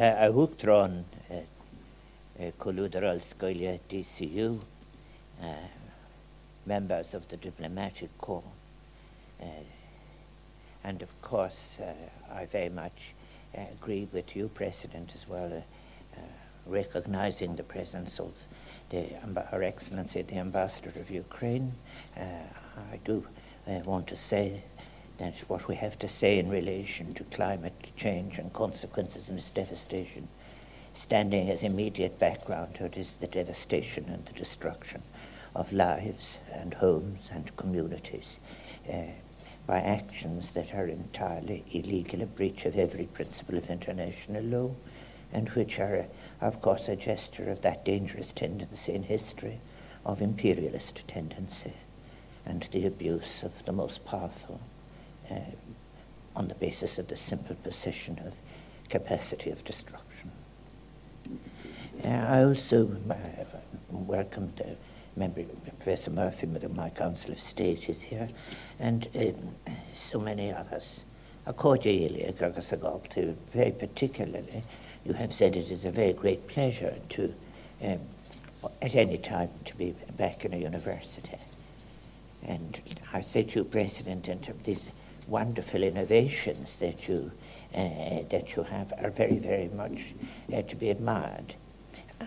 a hoektraan Coluderal Scoilia DCU, uh, members of the diplomatic corps, uh, and of course uh, I very much eh, agree with you, President, as well, recognizing the presence of the, Her Excellency the Ambassador of Ukraine. I do want to say that what we have to say in relation to climate change and consequences and its devastation, standing as immediate background to it is the devastation and the destruction of lives and homes and communities uh, by actions that are entirely illegal, a breach of every principle of international law, and which are, of course, a gesture of that dangerous tendency in history of imperialist tendency and the abuse of the most powerful uh, on the basis of the simple position of capacity of destruction. Uh, I also uh, welcome the member, Professor Murphy, my Council of State is here, and um, so many others. Accordingly, very particularly, you have said it is a very great pleasure to, um, at any time, to be back in a university. And I say to you, President, and these wonderful innovations that you, uh, that you have are very, very much uh, to be admired.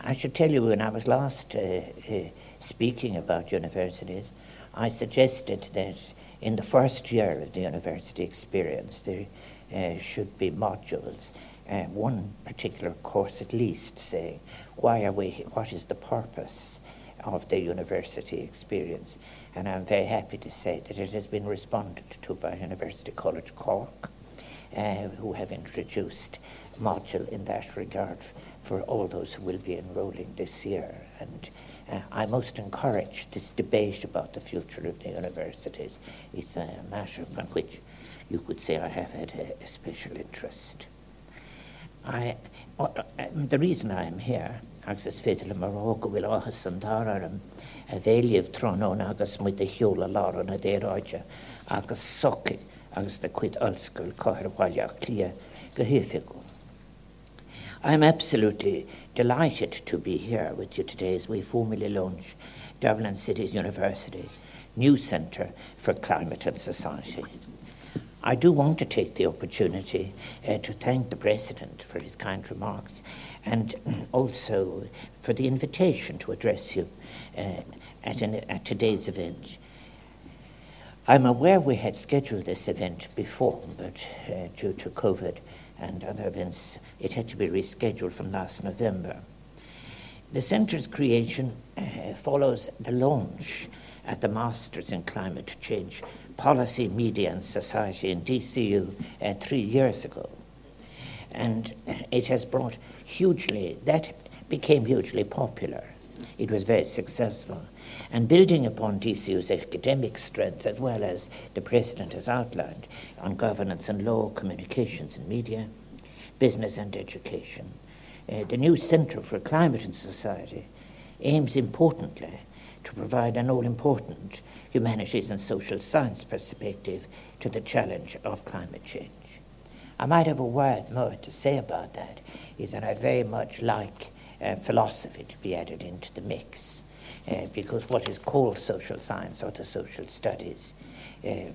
I should tell you, when I was last uh, uh speaking about universities, I suggested that in the first year of the university experience, there uh, should be modules, uh, one particular course at least, saying why are we, what is the purpose of the university experience. And I'm very happy to say that it has been responded to by University College Cork, uh, who have introduced a module in that regard for all those who will be enrolling this year. And uh, I most encourage this debate about the future of the universities. It's a matter on which you could say I have had a, a special interest. I, uh, the reason I am here agus le marrága bhfuil áchas an dáram a agus mu de heola láran a déráide agus soci agus de chuid clia go go. I'm absolutely delighted to be here with you today as we formally launch Dublin City's University new Centre for Climate and Society. I do want to take the opportunity uh, to thank the President for his kind remarks and also for the invitation to address you uh, at, an, at today's event. I'm aware we had scheduled this event before, but uh, due to COVID and other events, it had to be rescheduled from last November. The centre's creation uh, follows the launch at the Masters in Climate Change Policy, Media and Society in DCU uh, three years ago. And it has brought hugely, that became hugely popular. It was very successful. And building upon DCU's academic strengths, as well as the President has outlined on governance and law, communications and media, business and education, uh, the new Centre for Climate and Society aims importantly to provide an all important humanities and social science perspective to the challenge of climate change. I might have a word more to say about that, is that I'd very much like uh, philosophy to be added into the mix, uh, because what is called social science or the social studies um,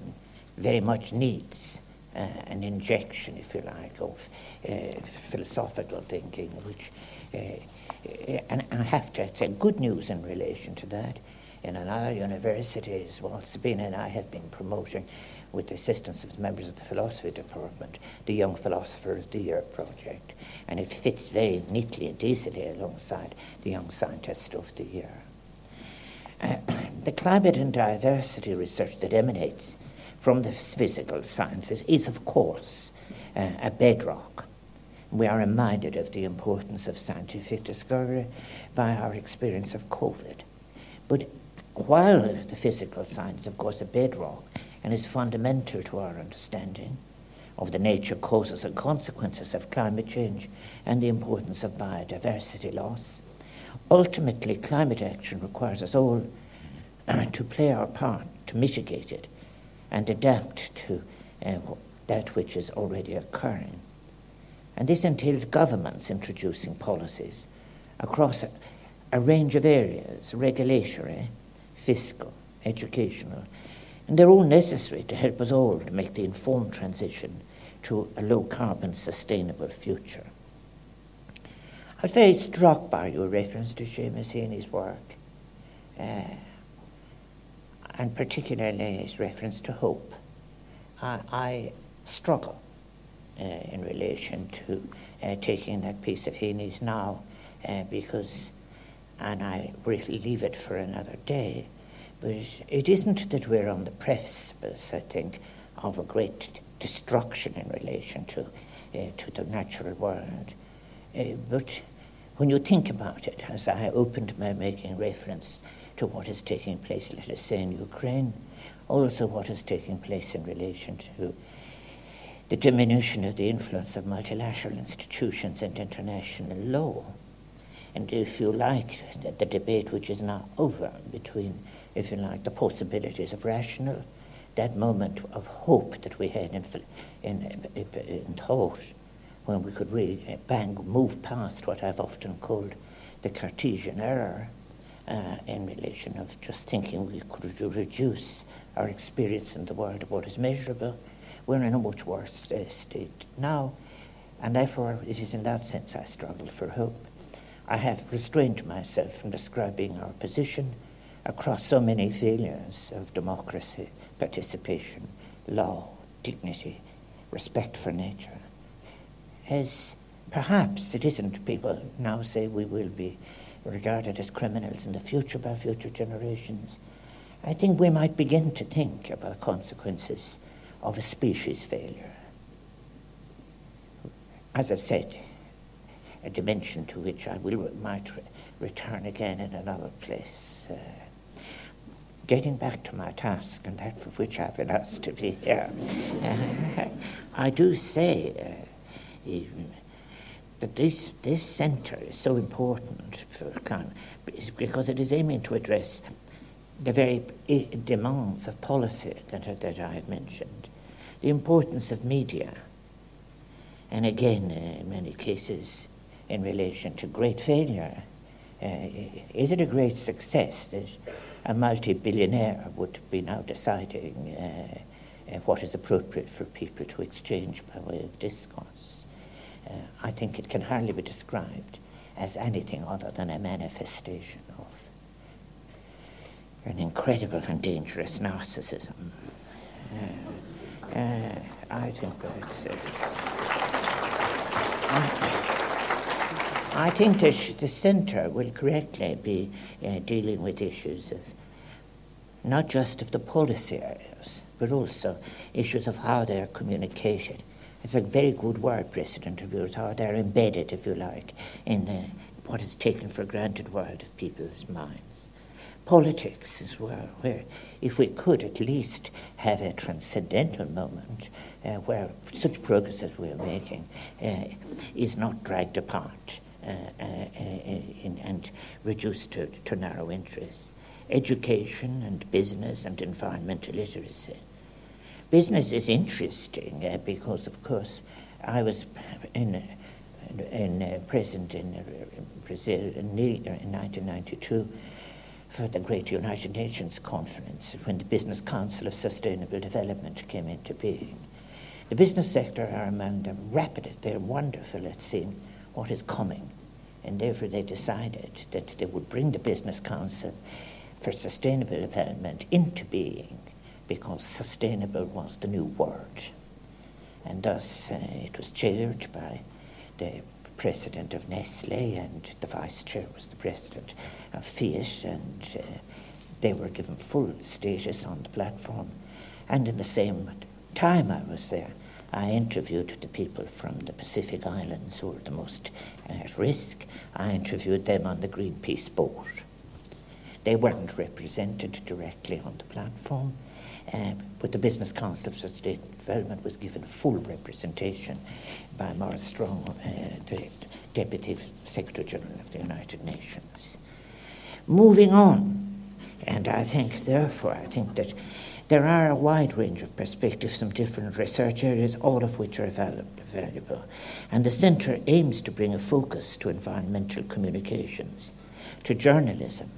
very much needs uh, an injection, if you like, of uh, philosophical thinking, which, uh, and I have to say, good news in relation to that. In another universities, well, Sabina and I have been promoting with the assistance of the members of the philosophy department, the Young Philosopher of the Year project. And it fits very neatly and easily alongside the Young Scientist of the Year. Uh, the climate and diversity research that emanates from the physical sciences is, of course, uh, a bedrock. We are reminded of the importance of scientific discovery by our experience of COVID. But while the physical science, of course, a bedrock, and is fundamental to our understanding of the nature, causes, and consequences of climate change and the importance of biodiversity loss. Ultimately, climate action requires us all to play our part to mitigate it and adapt to uh, that which is already occurring. And this entails governments introducing policies across a, a range of areas regulatory, fiscal, educational, and they're all necessary to help us all to make the informed transition to a low carbon sustainable future. I was very struck by your reference to Seamus Heaney's work, uh, and particularly his reference to hope. I, I struggle uh, in relation to uh, taking that piece of Heaney's now uh, because, and I will leave it for another day, but it isn't that we're on the precipice, I think, of a great destruction in relation to, uh, to the natural world. Uh, but when you think about it, as I opened by making reference to what is taking place, let us say, in Ukraine, also what is taking place in relation to the diminution of the influence of multilateral institutions and international law. And if you like, the, the debate which is now over between, if you like, the possibilities of rational, that moment of hope that we had in, in, in thought, when we could really bang, move past what I've often called the Cartesian error uh, in relation of just thinking we could reduce our experience in the world of what is measurable we're in a much worse uh, state now, and therefore it is in that sense I struggle for hope. I have restrained myself from describing our position across so many failures of democracy, participation, law, dignity, respect for nature, as perhaps it isn't people now say we will be regarded as criminals in the future by future generations. I think we might begin to think about the consequences of a species failure. As I said, a dimension to which I will might re- return again in another place. Uh, getting back to my task and that for which I've been asked to be here, uh, I do say uh, that this this centre is so important for because it is aiming to address the very demands of policy that, that I have mentioned the importance of media. And again, uh, in many cases, in relation to great failure. Uh, is it a great success that a multi billionaire would be now deciding uh, uh, what is appropriate for people to exchange by way of discourse? Uh, I think it can hardly be described as anything other than a manifestation of an incredible and dangerous narcissism. Uh, uh, I think that uh, I think the, the centre will correctly be uh, dealing with issues of not just of the policy areas, but also issues of how they're communicated. It's a very good word, President of yours, how they're embedded, if you like, in uh, what is taken for granted world of people's minds. Politics as well, where if we could at least have a transcendental moment uh, where such progress as we're making uh, is not dragged apart Uh, uh, uh, in, and reduced to, to narrow interests. Education and business and environmental literacy. Business is interesting uh, because, of course, I was in, in, present in Brazil in, in 1992 for the Great United Nations Conference when the Business Council of Sustainable Development came into being. The business sector are among the rapid, they're wonderful at seeing what is coming. And therefore they decided that they would bring the Business Council for Sustainable Development into being because sustainable was the new word. And thus uh, it was chaired by the president of Nestle, and the vice chair was the president of Fiat, and uh, they were given full status on the platform. And in the same time I was there, I interviewed the people from the Pacific Islands who were the most at risk. I interviewed them on the Greenpeace board. They weren't represented directly on the platform, uh, but the Business Council of Sustainable Development was given full representation by Maurice Strong, uh, the Deputy Secretary General of the United Nations. Moving on, And I think, therefore, I think that there are a wide range of perspectives from different research areas, all of which are valuable. And the Centre aims to bring a focus to environmental communications, to journalism,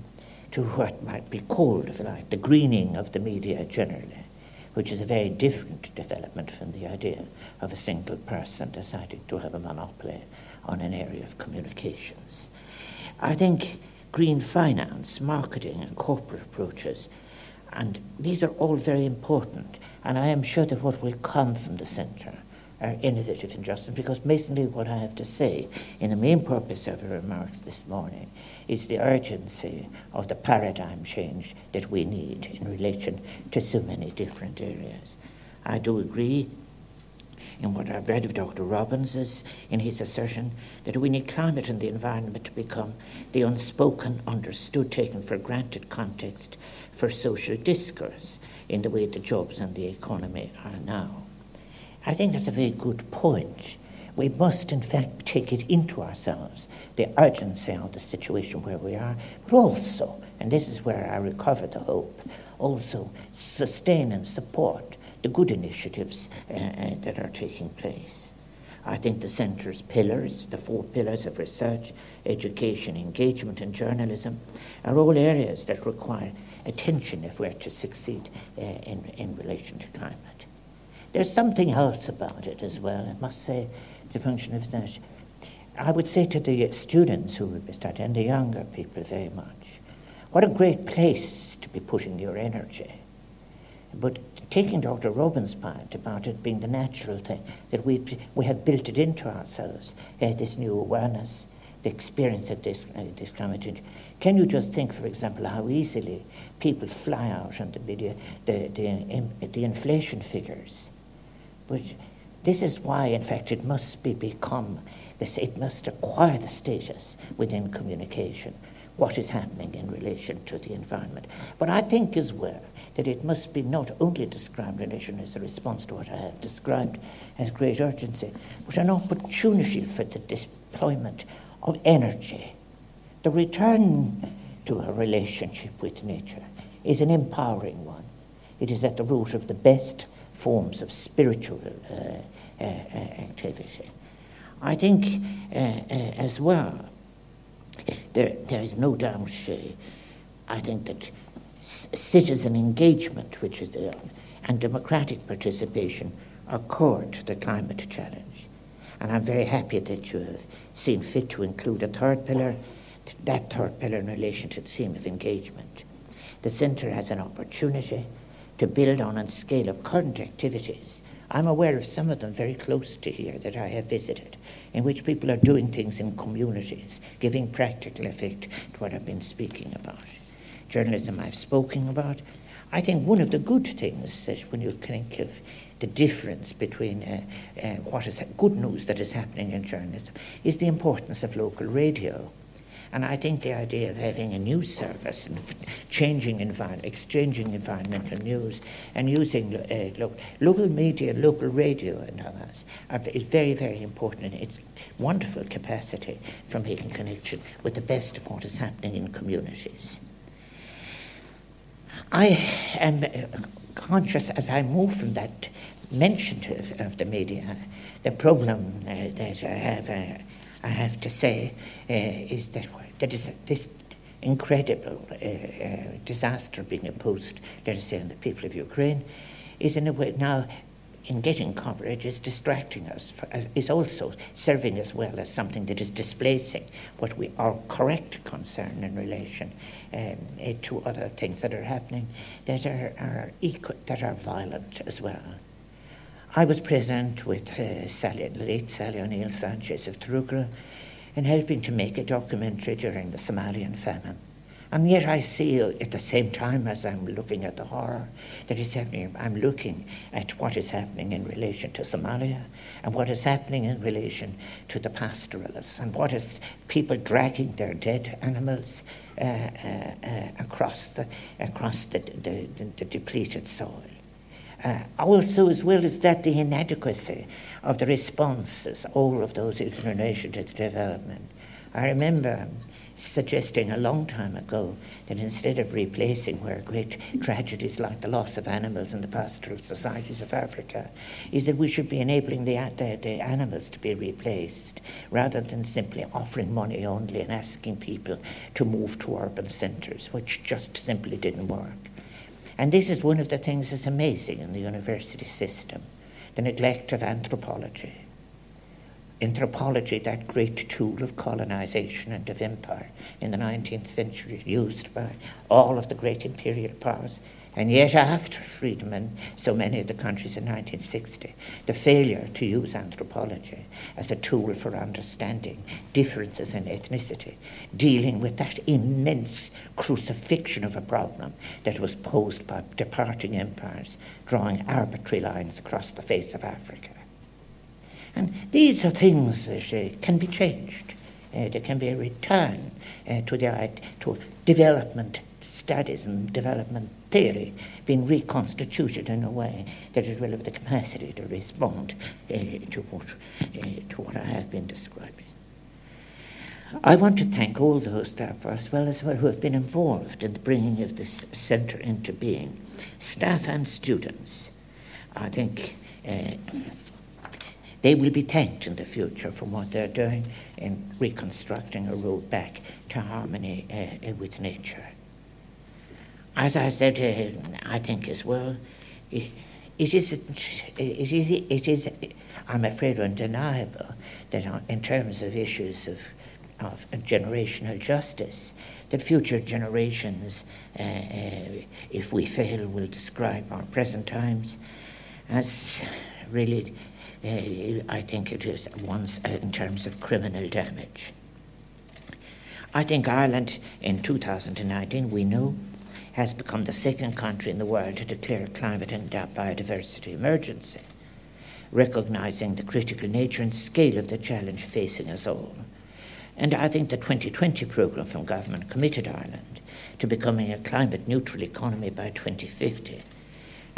to what might be called, if you like, the greening of the media generally, which is a very different development from the idea of a single person deciding to have a monopoly on an area of communications. I think green finance, marketing, and corporate approaches, and these are all very important. And I am sure that what will come from the centre are innovative in justice, because basically what I have to say in the main purpose of the remarks this morning is the urgency of the paradigm change that we need in relation to so many different areas. I do agree in what I've read of Dr. Robbins is in his assertion that we need climate and the environment to become the unspoken, understood, taken for granted context for social discourse in the way the jobs and the economy are now. I think that's a very good point. We must, in fact, take it into ourselves, the urgency of the situation where we are, but also, and this is where I recover the hope, also sustain and support the good initiatives uh, uh, that are taking place. I think the centre's pillars, the four pillars of research, education, engagement, and journalism, are all areas that require attention if we're to succeed uh, in, in relation to climate. There's something else about it as well, I must say, it's a function of that. I would say to the students who will be studying, and the younger people very much, what a great place to be putting your energy. But taking Dr. Robbins' point about it being the natural thing, that we, we have built it into ourselves, uh, this new awareness, the experience of this, uh, this climate change. Can you just think, for example, how easily people fly out on the video, the, the, the inflation figures? But this is why, in fact, it must be become this, it must acquire the status within communication, what is happening in relation to the environment. But I think as well that it must be not only described in relation as a response to what I have described as great urgency, but an opportunity for the deployment of energy. The return to a relationship with nature is an empowering one. It is at the root of the best forms of spiritual uh, uh, uh activity. I think uh, uh, as well, there, there is no doubt, I think that citizen engagement, which is and democratic participation are core to the climate challenge. And I'm very happy that you have seen fit to include a third pillar, that third pillar in relation to the theme of engagement. The Centre has an opportunity to build on and scale up current activities. I'm aware of some of them very close to here that I have visited, in which people are doing things in communities, giving practical effect to what I've been speaking about journalism I've spoken about. I think one of the good things that when you think of the difference between uh, uh, what is good news that is happening in journalism is the importance of local radio. And I think the idea of having a news service and changing exchanging environmental news and using uh, lo- local media, local radio and others is very, very important. It's wonderful capacity for making connection with the best of what is happening in communities. I am conscious as I move from that mention of, of the media, the problem uh, that I have, uh, I have to say uh, is that there is this incredible uh, uh, disaster being imposed, let us say, on the people of Ukraine, is in a way now in getting coverage is distracting us, uh, is also serving as well as something that is displacing what we are correct concern in relation um, uh, to other things that are happening that are, are equal, that are violent as well. I was present with uh, Sally, late Sally O'Neill Sanchez of Trócaire in helping to make a documentary during the Somalian famine. And yet I see at the same time as I'm looking at the horror that is happening, I'm looking at what is happening in relation to Somalia and what is happening in relation to the pastoralists and what is people dragging their dead animals uh, uh, uh, across, the, across the, the, the depleted soil. Uh, also, as well as that, the inadequacy of the responses, all of those in relation to the development. I remember suggesting a long time ago that instead of replacing where great tragedies like the loss of animals in the pastoral societies of Africa, is that we should be enabling the, the, the animals to be replaced rather than simply offering money only and asking people to move to urban centres, which just simply didn't work. And this is one of the things that's amazing in the university system the neglect of anthropology anthropology, that great tool of colonization and of empire in the 19th century, used by all of the great imperial powers. And yet, after freedom in so many of the countries in 1960, the failure to use anthropology as a tool for understanding differences in ethnicity, dealing with that immense crucifixion of a problem that was posed by departing empires, drawing arbitrary lines across the face of Africa. And these are things that uh, can be changed. Uh, there can be a return uh, to, the, to development studies and development theory being reconstituted in a way that it will have the capacity to respond uh, to, what, uh, to what I have been describing. I want to thank all those staff as well as well who have been involved in the bringing of this centre into being, staff and students. I think uh, they will be thanked in the future for what they're doing in reconstructing a road back to harmony uh, with nature. As I said, uh, I think as well, it, it is, it is, it is, I'm afraid, undeniable that in terms of issues of, of generational justice, that future generations, uh, uh, if we fail, will describe our present times as really I think it is once uh, in terms of criminal damage. I think Ireland in 2019, we know, has become the second country in the world to declare climate and biodiversity emergency, recognising the critical nature and scale of the challenge facing us all. And I think the 2020 programme from government committed Ireland to becoming a climate neutral economy by 2050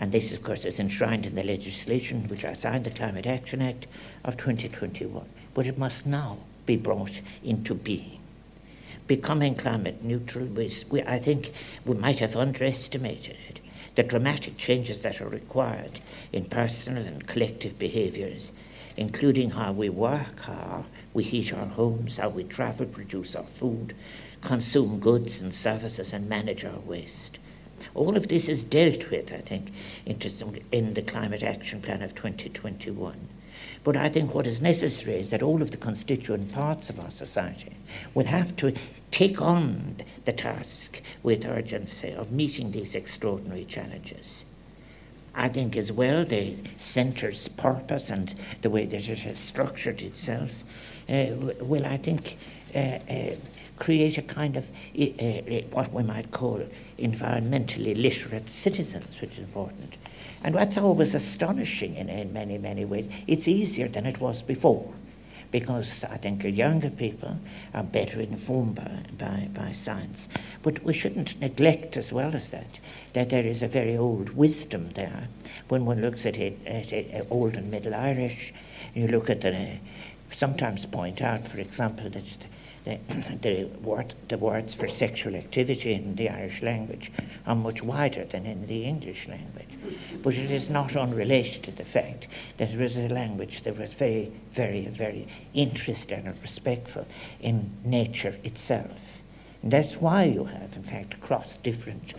and this, of course, is enshrined in the legislation which I signed, the Climate Action Act of 2021. But it must now be brought into being. Becoming climate neutral, was, we, I think we might have underestimated it. the dramatic changes that are required in personal and collective behaviours, including how we work, how we heat our homes, how we travel, produce our food, consume goods and services, and manage our waste. All of this is dealt with, I think, in the Climate Action Plan of 2021. But I think what is necessary is that all of the constituent parts of our society will have to take on the task with urgency of meeting these extraordinary challenges. I think as well the centre's purpose and the way that it has structured itself uh, will, I think, uh, uh, create a kind of uh, what we might call environmentally literate citizens, which is important. And what's always astonishing in, in many, many ways, it's easier than it was before because I think younger people are better informed by, by, by, science. But we shouldn't neglect, as well as that, that there is a very old wisdom there. When one looks at it, at it uh, Old and Middle Irish, you look at the, sometimes point out, for example, that the, the, word, the words for sexual activity in the Irish language are much wider than in the English language. But it is not unrelated to the fact that it was a language that was very, very, very interested and respectful in nature itself. And that's why you have, in fact, across different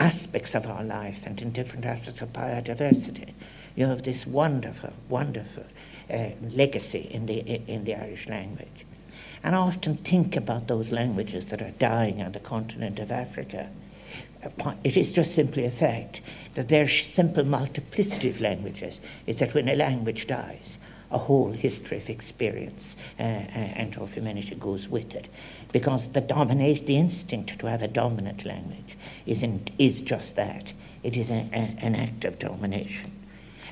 aspects of our life and in different aspects of biodiversity, you have this wonderful, wonderful uh, legacy in the, in the Irish language. And I often think about those languages that are dying on the continent of Africa. It is just simply a fact that their simple multiplicity of languages is that when a language dies, a whole history of experience uh, uh, and of humanity goes with it. Because the dominate, the instinct to have a dominant language is, is just that. It is a, a, an act of domination.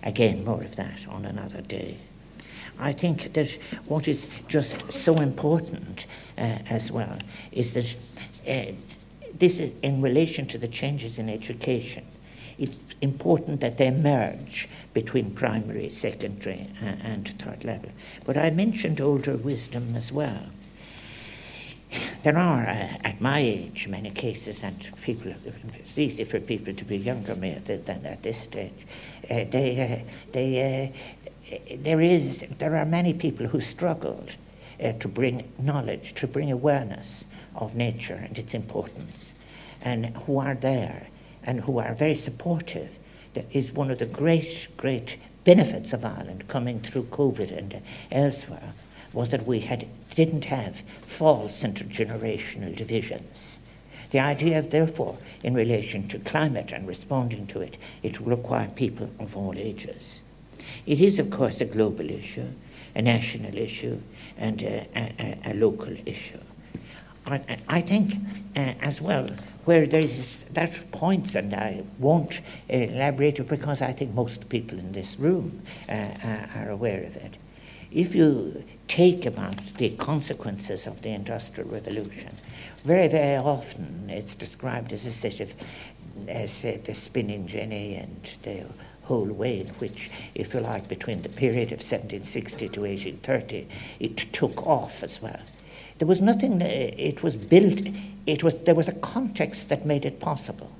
Again, more of that on another day. I think that what is just so important uh, as well is that uh, this is in relation to the changes in education. It's important that they merge between primary, secondary, uh, and third level. But I mentioned older wisdom as well. there are, uh, at my age, many cases, and people, it's easy for people to be younger than at this stage. Uh, they, uh, they, there, is, there are many people who struggled uh, to bring knowledge, to bring awareness of nature and its importance, and who are there and who are very supportive. That is one of the great, great benefits of Ireland coming through COVID and elsewhere was that we had, didn't have false intergenerational divisions. The idea, of, therefore, in relation to climate and responding to it, it will require people of all ages. It is, of course, a global issue, a national issue, and a, a, a local issue. I, I think, uh, as well, where there is that points, and I won't elaborate it because I think most people in this room uh, uh, are aware of it. If you take about the consequences of the Industrial Revolution, very, very often it's described as a set of, as uh, the spinning jenny and the whole way in which, if you like, between the period of 1760 to 1830, it took off as well. There was nothing, uh, it was built, it was, there was a context that made it possible.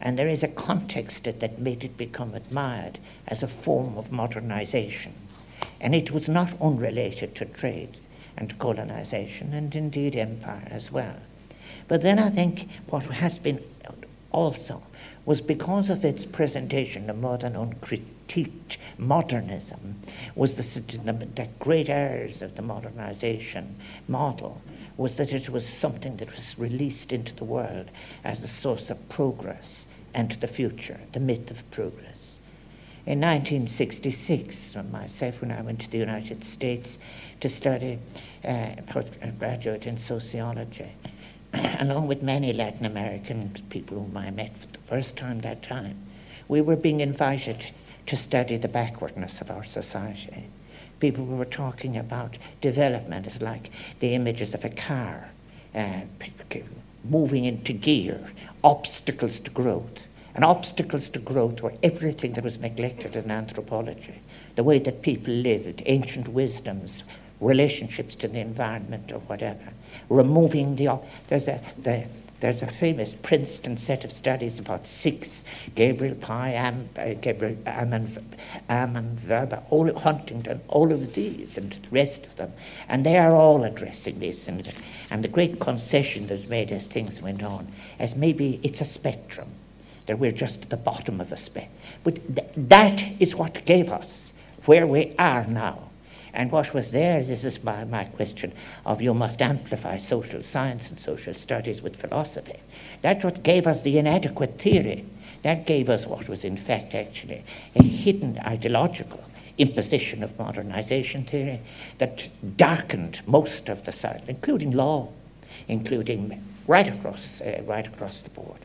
And there is a context that, that made it become admired as a form of modernization. And it was not unrelated to trade and colonization, and indeed empire as well. But then I think what has been also was because of its presentation of modern uncritiqued modernism, was the, the, the great errors of the modernization model was that it was something that was released into the world as a source of progress and to the future, the myth of progress. In 1966, myself, when I went to the United States to study uh, postgraduate in sociology, along with many Latin American people whom I met for the first time that time, we were being invited to study the backwardness of our society. People were talking about development as like the images of a car uh, moving into gear, obstacles to growth. And obstacles to growth were everything that was neglected in anthropology. The way that people lived, ancient wisdoms, relationships to the environment or whatever. Removing the, there's a, the, there's a famous Princeton set of studies about six, Gabriel Pye, Am, uh, Gabriel Almond, Almond Verba, all Huntington, all of these and the rest of them. And they are all addressing this. And, and the great concession that's made as things went on, as maybe it's a spectrum, that we're just at the bottom of a spectrum. But th- that is what gave us where we are now. And what was there, this is my, my question of you must amplify social science and social studies with philosophy. That's what gave us the inadequate theory. That gave us what was, in fact, actually a hidden ideological imposition of modernization theory that darkened most of the science, including law, including right across, uh, right across the board.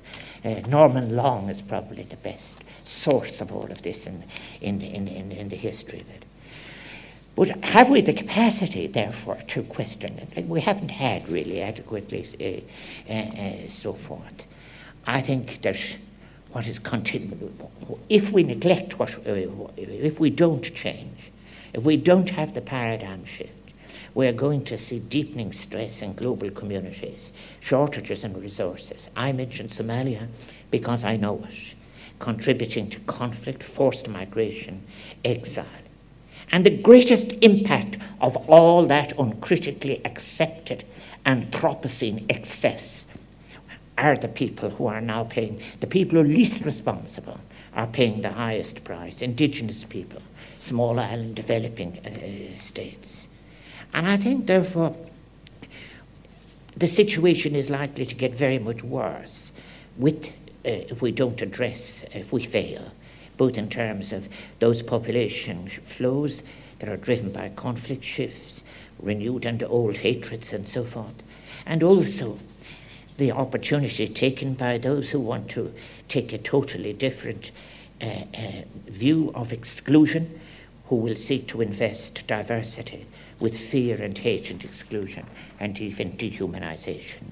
Uh, Norman Long is probably the best source of all of this in, in, in, in, in the history of it. But have we the capacity, therefore, to question it? We haven't had really adequately uh, uh, uh, so forth. I think that what is continued, if we neglect what, uh, if we don't change, if we don't have the paradigm shift, we are going to see deepening stress in global communities, shortages in resources. I mentioned Somalia because I know it, contributing to conflict, forced migration, exile and the greatest impact of all that uncritically accepted Anthropocene excess are the people who are now paying, the people who are least responsible are paying the highest price indigenous people, small island developing uh, states. And I think, therefore, the situation is likely to get very much worse with, uh, if we don't address, if we fail both in terms of those population flows that are driven by conflict shifts, renewed and old hatreds, and so forth, and also the opportunity taken by those who want to take a totally different uh, uh, view of exclusion, who will seek to invest diversity with fear and hate and exclusion and even dehumanization.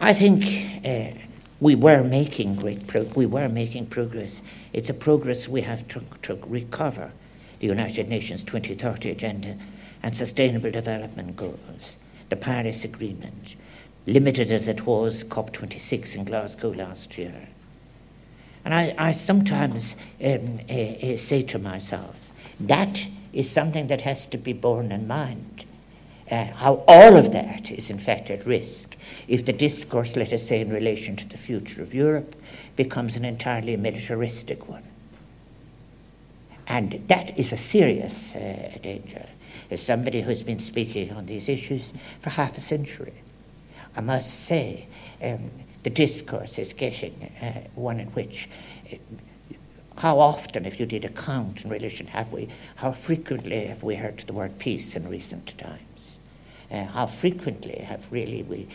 I think. Uh, we were making great pro- we were making progress. It's a progress we have to, to recover the United Nations 2030 agenda and sustainable development goals. the Paris Agreement, limited as it was COP26 in Glasgow last year. And I, I sometimes um, uh, say to myself, that is something that has to be borne in mind. Uh, how all of that is in fact at risk if the discourse, let us say, in relation to the future of Europe, becomes an entirely militaristic one. And that is a serious uh, danger. As somebody who's been speaking on these issues for half a century, I must say um, the discourse is getting uh, one in which uh, how often, if you did a count in relation, have we, how frequently have we heard the word peace in recent times? Uh, how frequently have really we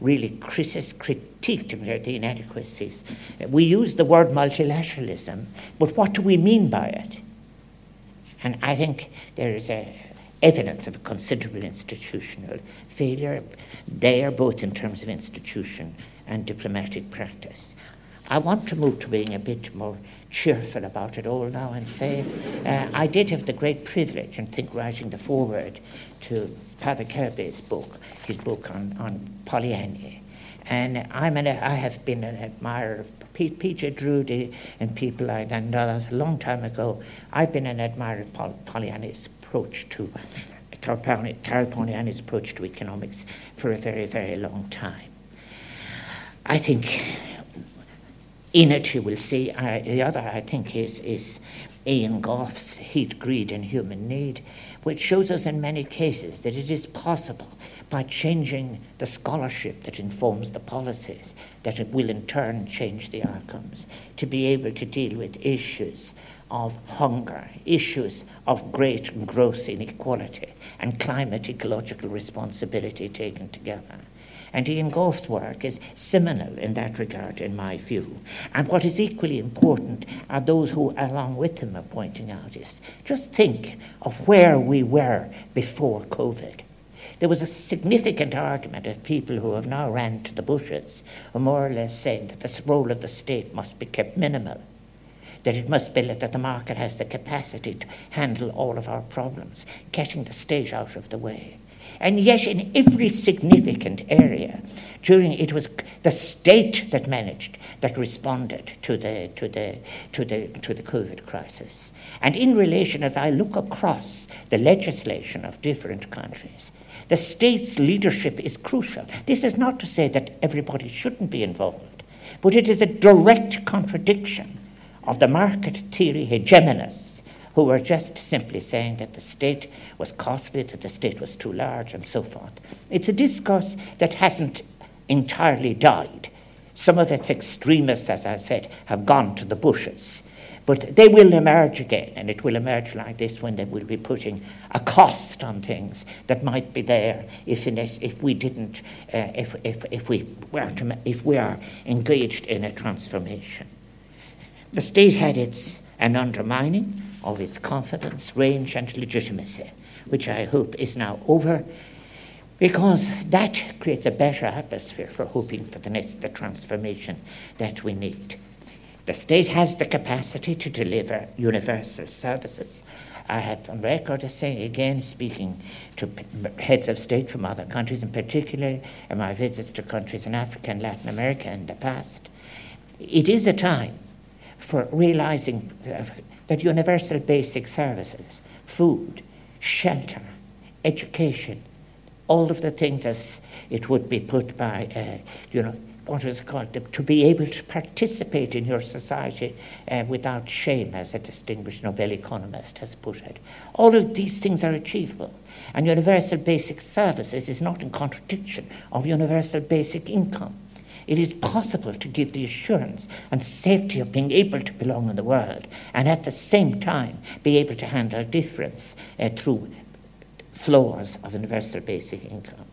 really critiqued the inadequacies? We use the word multilateralism, but what do we mean by it? And I think there is a evidence of a considerable institutional failure there, both in terms of institution and diplomatic practice. I want to move to being a bit more cheerful about it all now and say uh, I did have the great privilege, and think writing the foreword to Father Kirby's book, his book on, on Polanyi. And I'm an, I have been an admirer of P.J. Drudy and people like that, and a long time ago. I've been an admirer of Polanyi's approach to Karl Polanyi's approach to economics for a very, very long time. I think in it you will see, uh, the other I think is, is Ian Gough's Heat, Greed and Human Need, which shows us in many cases that it is possible by changing the scholarship that informs the policies that it will in turn change the outcomes to be able to deal with issues of hunger, issues of great gross inequality, and climate ecological responsibility taken together. And Ian Gough's work is seminal in that regard, in my view. And what is equally important are those who, along with him, are pointing out is just think of where we were before COVID. There was a significant argument of people who have now ran to the bushes, who more or less said that the role of the state must be kept minimal that it must be that the market has the capacity to handle all of our problems, getting the state out of the way. And yet, in every significant area, during it was the state that managed, that responded to the to the to the to the COVID crisis. And in relation, as I look across the legislation of different countries, the state's leadership is crucial. This is not to say that everybody shouldn't be involved, but it is a direct contradiction of the market theory hegemonists who were just simply saying that the state was costly, that the state was too large, and so forth. It's a discourse that hasn't entirely died. Some of its extremists, as I said, have gone to the bushes. But they will emerge again, and it will emerge like this when they will be putting a cost on things that might be there if, if we didn't, uh, if, if, if, we were to, if we are engaged in a transformation. The state had its an undermining of its confidence, range, and legitimacy, which I hope is now over, because that creates a better atmosphere for hoping for the next the transformation that we need. The state has the capacity to deliver universal services. I have on record as saying again, speaking to heads of state from other countries, in particular in my visits to countries in Africa and Latin America in the past, it is a time for realizing uh, that universal basic services, food, shelter, education, all of the things as it would be put by, uh, you know, what is called, to be able to participate in your society uh, without shame, as a distinguished Nobel economist has put it. All of these things are achievable. And universal basic services is not in contradiction of universal basic income. It is possible to give the assurance and safety of being able to belong in the world and at the same time be able to handle difference uh, through floors of universal basic income.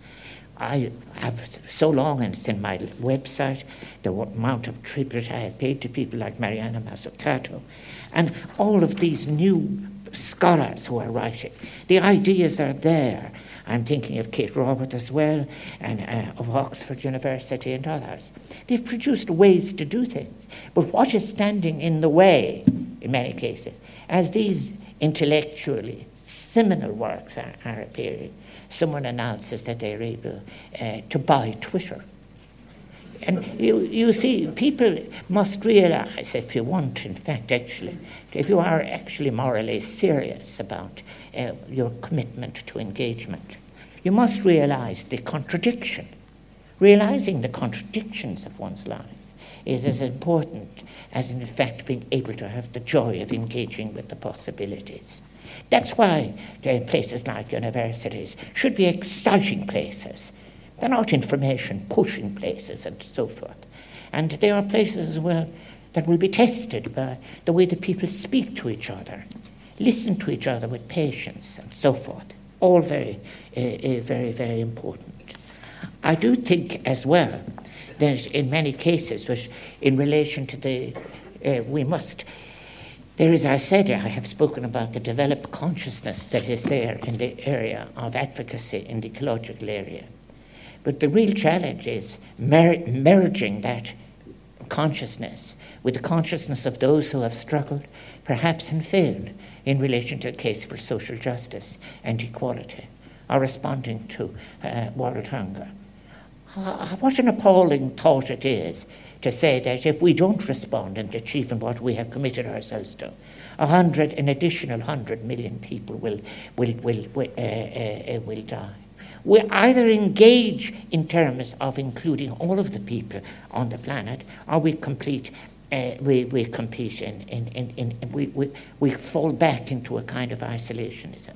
I have so long, and it's in my website, the amount of tribute I have paid to people like Mariana Mazzucato, and all of these new scholars who are writing. The ideas are there, I'm thinking of Kate Raworth as well, and uh, of Oxford University and others. They've produced ways to do things. But what is standing in the way, in many cases, as these intellectually seminal works are, are appearing. Someone announces that they're able uh, to buy Twitter. And you, you see, people must realize, if you want, in fact, actually, if you are actually morally serious about uh, your commitment to engagement, you must realize the contradiction. Realizing the contradictions of one's life is as important as, in fact, being able to have the joy of engaging with the possibilities. That's why places like universities should be exciting places. They're not information pushing places and so forth. And they are places as well that will be tested by the way that people speak to each other, listen to each other with patience, and so forth. All very, uh, very, very important. I do think as well that in many cases, which in relation to the, uh, we must, there is, I said, I have spoken about the developed consciousness that is there in the area of advocacy in the ecological area. But the real challenge is mer- merging that consciousness with the consciousness of those who have struggled, perhaps and failed, in relation to the case for social justice and equality, or responding to uh, world hunger. Uh, what an appalling thought it is to say that if we don't respond and achieve in what we have committed ourselves to, a hundred, an additional hundred million people will, will, will, will, uh, uh, uh, will die. We either engage in terms of including all of the people on the planet, or we complete uh, we, we compete in, in, in, in, we, we, we fall back into a kind of isolationism.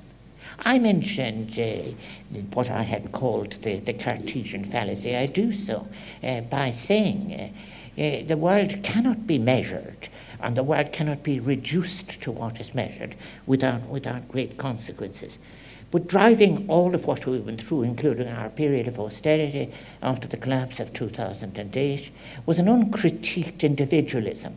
I mentioned uh, what I had called the, the Cartesian fallacy. I do so uh, by saying uh, uh, the world cannot be measured and the world cannot be reduced to what is measured without, without great consequences. But driving all of what we went through, including our period of austerity after the collapse of 2008, was an uncritiqued individualism.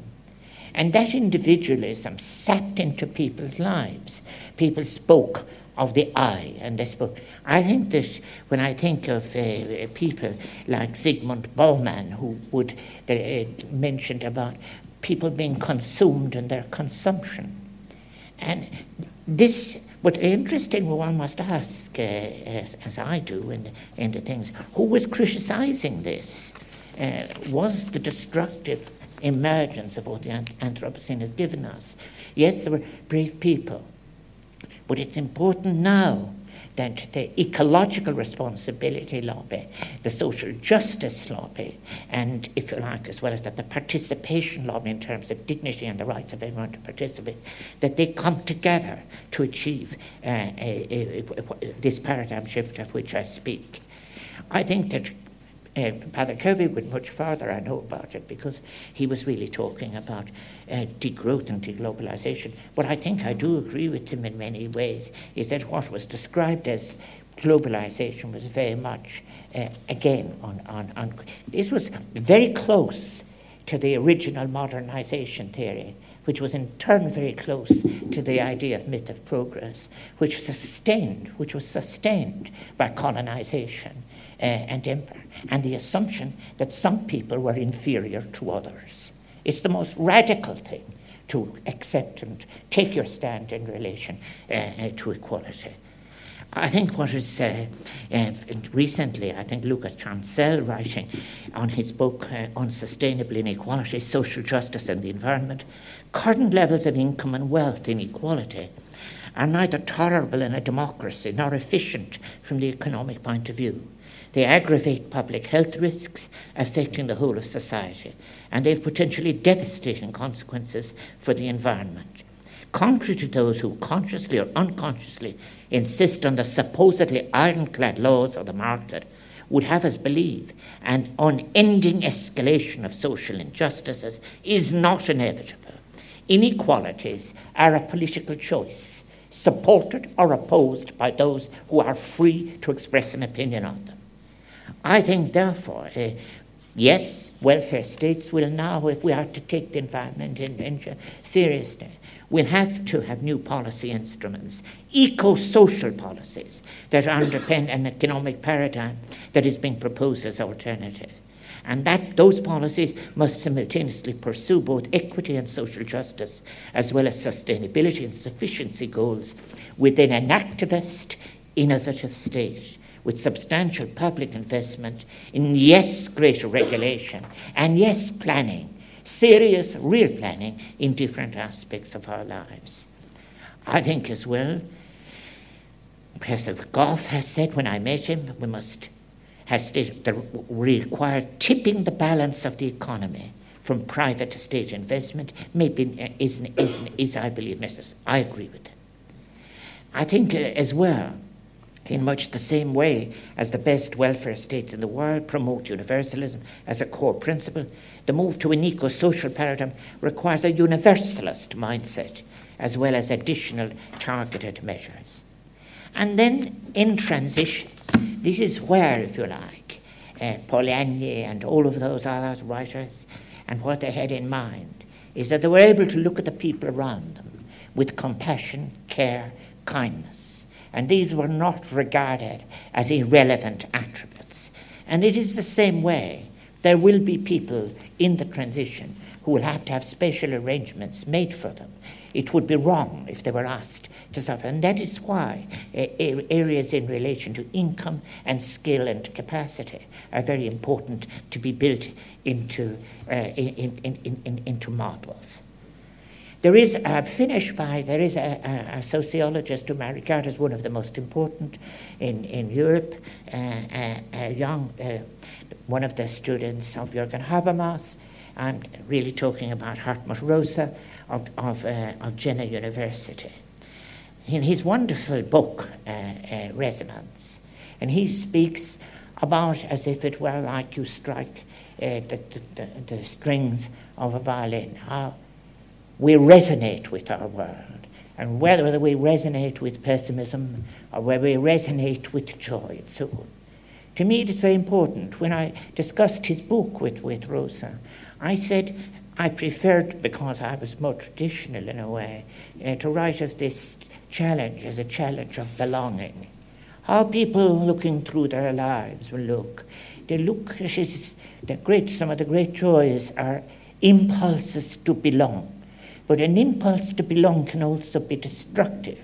And that individualism sapped into people's lives. People spoke of the I, and they spoke. I think that when I think of uh, people like Zygmunt Bauman, who would uh, mentioned about people being consumed in their consumption, and this but interesting, one must ask, uh, as, as, I do in the, in the things, who was criticizing this? Uh, was the destructive emergence of what the Anthropocene has given us? Yes, there were brave people, but it's important now that the ecological responsibility lobby, the social justice lobby, and if you like, as well as that, the participation lobby in terms of dignity and the rights of everyone to participate, that they come together to achieve uh, a, a, a, this paradigm shift of which I speak. I think that uh, Peadar Kirby went much further, I know about it, because he was really talking about uh, degrowth and deglobalization. But I think I do agree with him in many ways, is that what was described as globalization was very much, uh, again, on, on, on. This was very close to the original modernization theory, which was in turn very close to the idea of myth of progress, which sustained, which was sustained by colonization uh, and empire and the assumption that some people were inferior to others. It's the most radical thing to accept and take your stand in relation uh, uh to equality. I think what is uh, uh, recently, I think Lucas Chancel writing on his book uh, on sustainable inequality, social justice and the environment, current levels of income and wealth inequality are neither tolerable in a democracy nor efficient from the economic point of view. They aggravate public health risks affecting the whole of society, and they have potentially devastating consequences for the environment. Contrary to those who consciously or unconsciously insist on the supposedly ironclad laws of the market, would have us believe an unending escalation of social injustices is not inevitable. Inequalities are a political choice, supported or opposed by those who are free to express an opinion on them. I think, therefore, uh, yes, welfare states will now, if we are to take the environment in, seriously, we'll have to have new policy instruments, eco social policies that underpin an economic paradigm that is being proposed as alternative. and that those policies must simultaneously pursue both equity and social justice, as well as sustainability and sufficiency goals within an activist, innovative state with substantial public investment in, yes, greater regulation, and yes, planning, serious, real planning in different aspects of our lives. I think as well, Professor Gough has said when I met him, we must has stated that require tipping the balance of the economy from private to state investment maybe is, is, is I believe necessary. I agree with it. I think uh, as well, in much the same way as the best welfare states in the world promote universalism as a core principle, the move to an eco social paradigm requires a universalist mindset as well as additional targeted measures. And then in transition, this is where, if you like, uh, Polanyi and all of those other writers, and what they had in mind, is that they were able to look at the people around them with compassion, care, kindness. And these were not regarded as irrelevant attributes. And it is the same way. There will be people in the transition who will have to have special arrangements made for them. It would be wrong if they were asked to suffer. And that is why areas in relation to income and skill and capacity are very important to be built into, uh, in, in, in, into models. There is, uh, finished by, there is a, a, a, sociologist whom I regard as one of the most important in, in Europe, uh, a, a, young, uh, one of the students of Jürgen Habermas. I'm really talking about Hartmut Rosa of, of, uh, of Jena University in his wonderful book, uh, uh, Resonance, and he speaks about as if it were like you strike uh, the, the, the, strings of a violin, how we resonate with our world, and whether we resonate with pessimism or whether we resonate with joy and so on. To me, it is very important. When I discussed his book with, with Rosa, I said I preferred, because I was more traditional in a way, uh, to write of this challenge as a challenge of belonging. How people looking through their lives will look. They look, the great, some of the great joys are impulses to belong. But an impulse to belong can also be destructive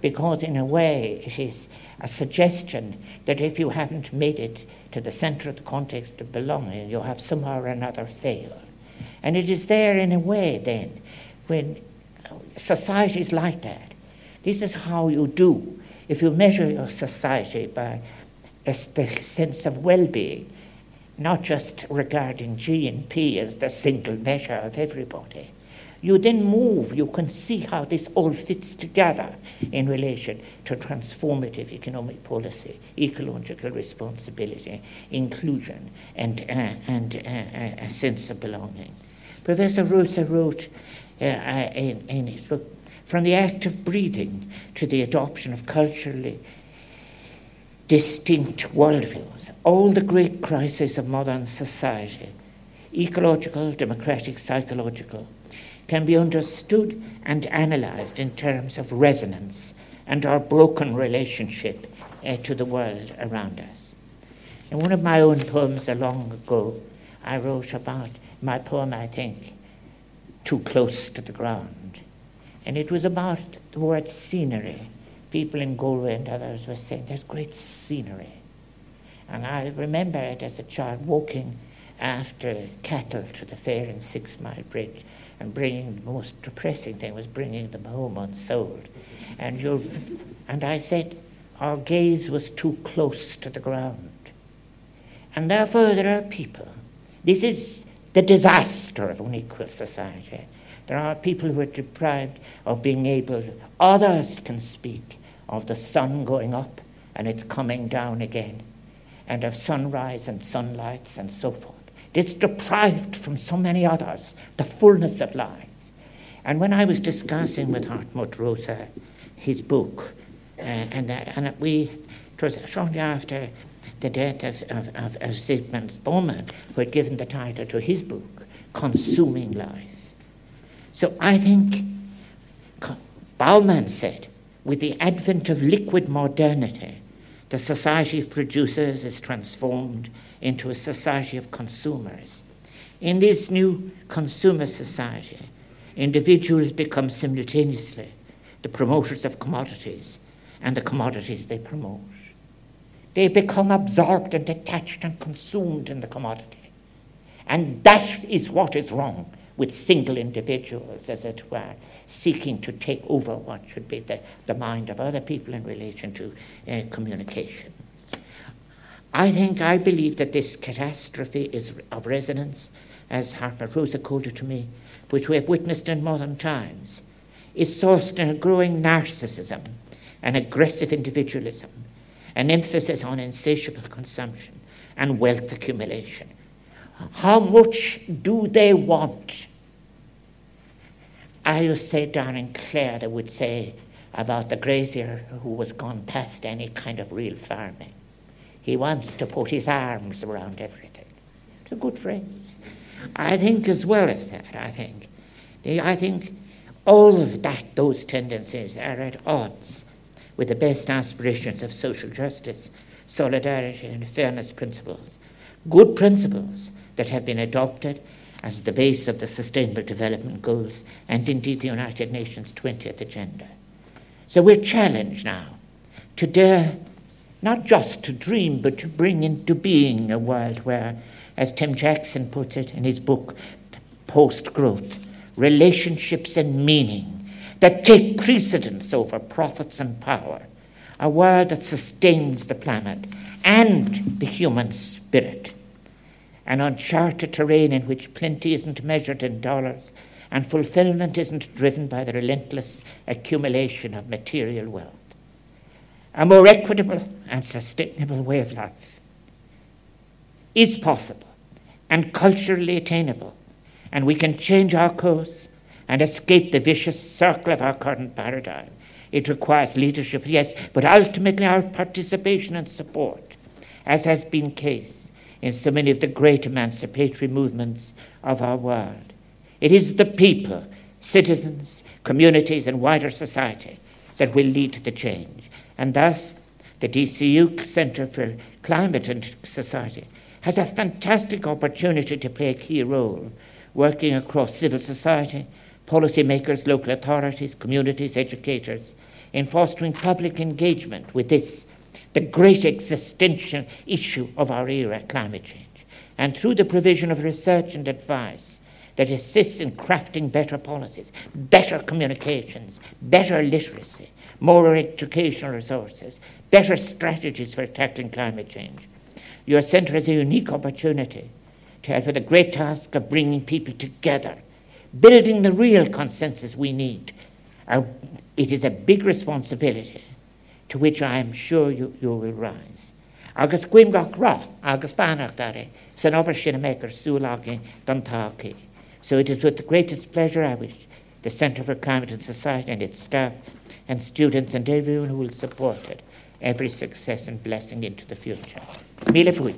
because, in a way, it is a suggestion that if you haven't made it to the center of the context of belonging, you have somehow or another failed. And it is there, in a way, then, when societies like that this is how you do. If you measure your society by a sense of well being, not just regarding GNP as the single measure of everybody, you then move, you can see how this all fits together in relation to transformative economic policy, ecological responsibility, inclusion, and, uh, and uh, a sense of belonging. Professor Rosa wrote uh, uh in, in his book, from the act of breathing to the adoption of culturally distinct worldviews, all the great crises of modern society, ecological, democratic, psychological, can be understood and analysed in terms of resonance and our broken relationship uh, to the world around us. In one of my own poems a long ago, I wrote about my poem, I think, Too Close to the Ground. And it was about the word scenery. People in Galway and others were saying, There's great scenery. And I remember it as a child walking after cattle to the fair in Sixmilebridge and bringing the most depressing thing was bringing them home unsold. And, you and I said, Our gaze was too close to the ground. And therefore, there are people. This is the disaster of unequal society. There are people who are deprived of being able, others can speak of the sun going up and it's coming down again, and of sunrise and sunlights and so forth. It's deprived from so many others the fullness of life. And when I was discussing with Hartmut Rosa his book, uh, and, that, and we, it was shortly after the death of, of, of, of Zygmunt Bauman, who had given the title to his book, Consuming Life. So I think Bauman said, with the advent of liquid modernity, the society of producers is transformed into a society of consumers. In this new consumer society, individuals become simultaneously the promoters of commodities and the commodities they promote. They become absorbed and attached and consumed in the commodity. And that is what is wrong with single individuals, as it were, seeking to take over what should be the, the mind of other people in relation to uh, communication. I think, I believe that this catastrophe is of resonance, as Hartmut Rosa called it to me, which we have witnessed in modern times, is sourced in a growing narcissism, an aggressive individualism, an emphasis on insatiable consumption and wealth accumulation. How much do they want? I to say Darren Clare that would say about the grazier who was gone past any kind of real farming. He wants to put his arms around everything. It's a good phrase. I think as well as that, I think. I think all of that, those tendencies are at odds with the best aspirations of social justice, solidarity, and fairness principles. Good principles that have been adopted as the base of the Sustainable Development Goals and indeed the United Nations 20th Agenda. So we're challenged now to dare not just to dream, but to bring into being a world where, as Tim Jackson puts it in his book, Post Growth, relationships and meaning that take precedence over profits and power, a world that sustains the planet and the human spirit an uncharted terrain in which plenty isn't measured in dollars and fulfillment isn't driven by the relentless accumulation of material wealth. A more equitable and sustainable way of life is possible and culturally attainable, and we can change our course and escape the vicious circle of our current paradigm. It requires leadership, yes, but ultimately our participation and support, as has been the case in so many of the great emancipatory movements of our world. It is the people, citizens, communities, and wider society that will lead to the change. And thus, the DCU Centre for Climate and Society has a fantastic opportunity to play a key role, working across civil society, policymakers, local authorities, communities, educators, in fostering public engagement with this the great existential issue of our era, climate change, and through the provision of research and advice that assists in crafting better policies, better communications, better literacy, more educational resources, better strategies for tackling climate change. Your centre has a unique opportunity to help with the great task of bringing people together, building the real consensus we need. Uh, it is a big responsibility to which I am sure you, you will rise. Agus agus dare. So it is with the greatest pleasure I wish the Centre for Climate and Society and its staff and students and everyone who will support it every success and blessing into the future. Mille.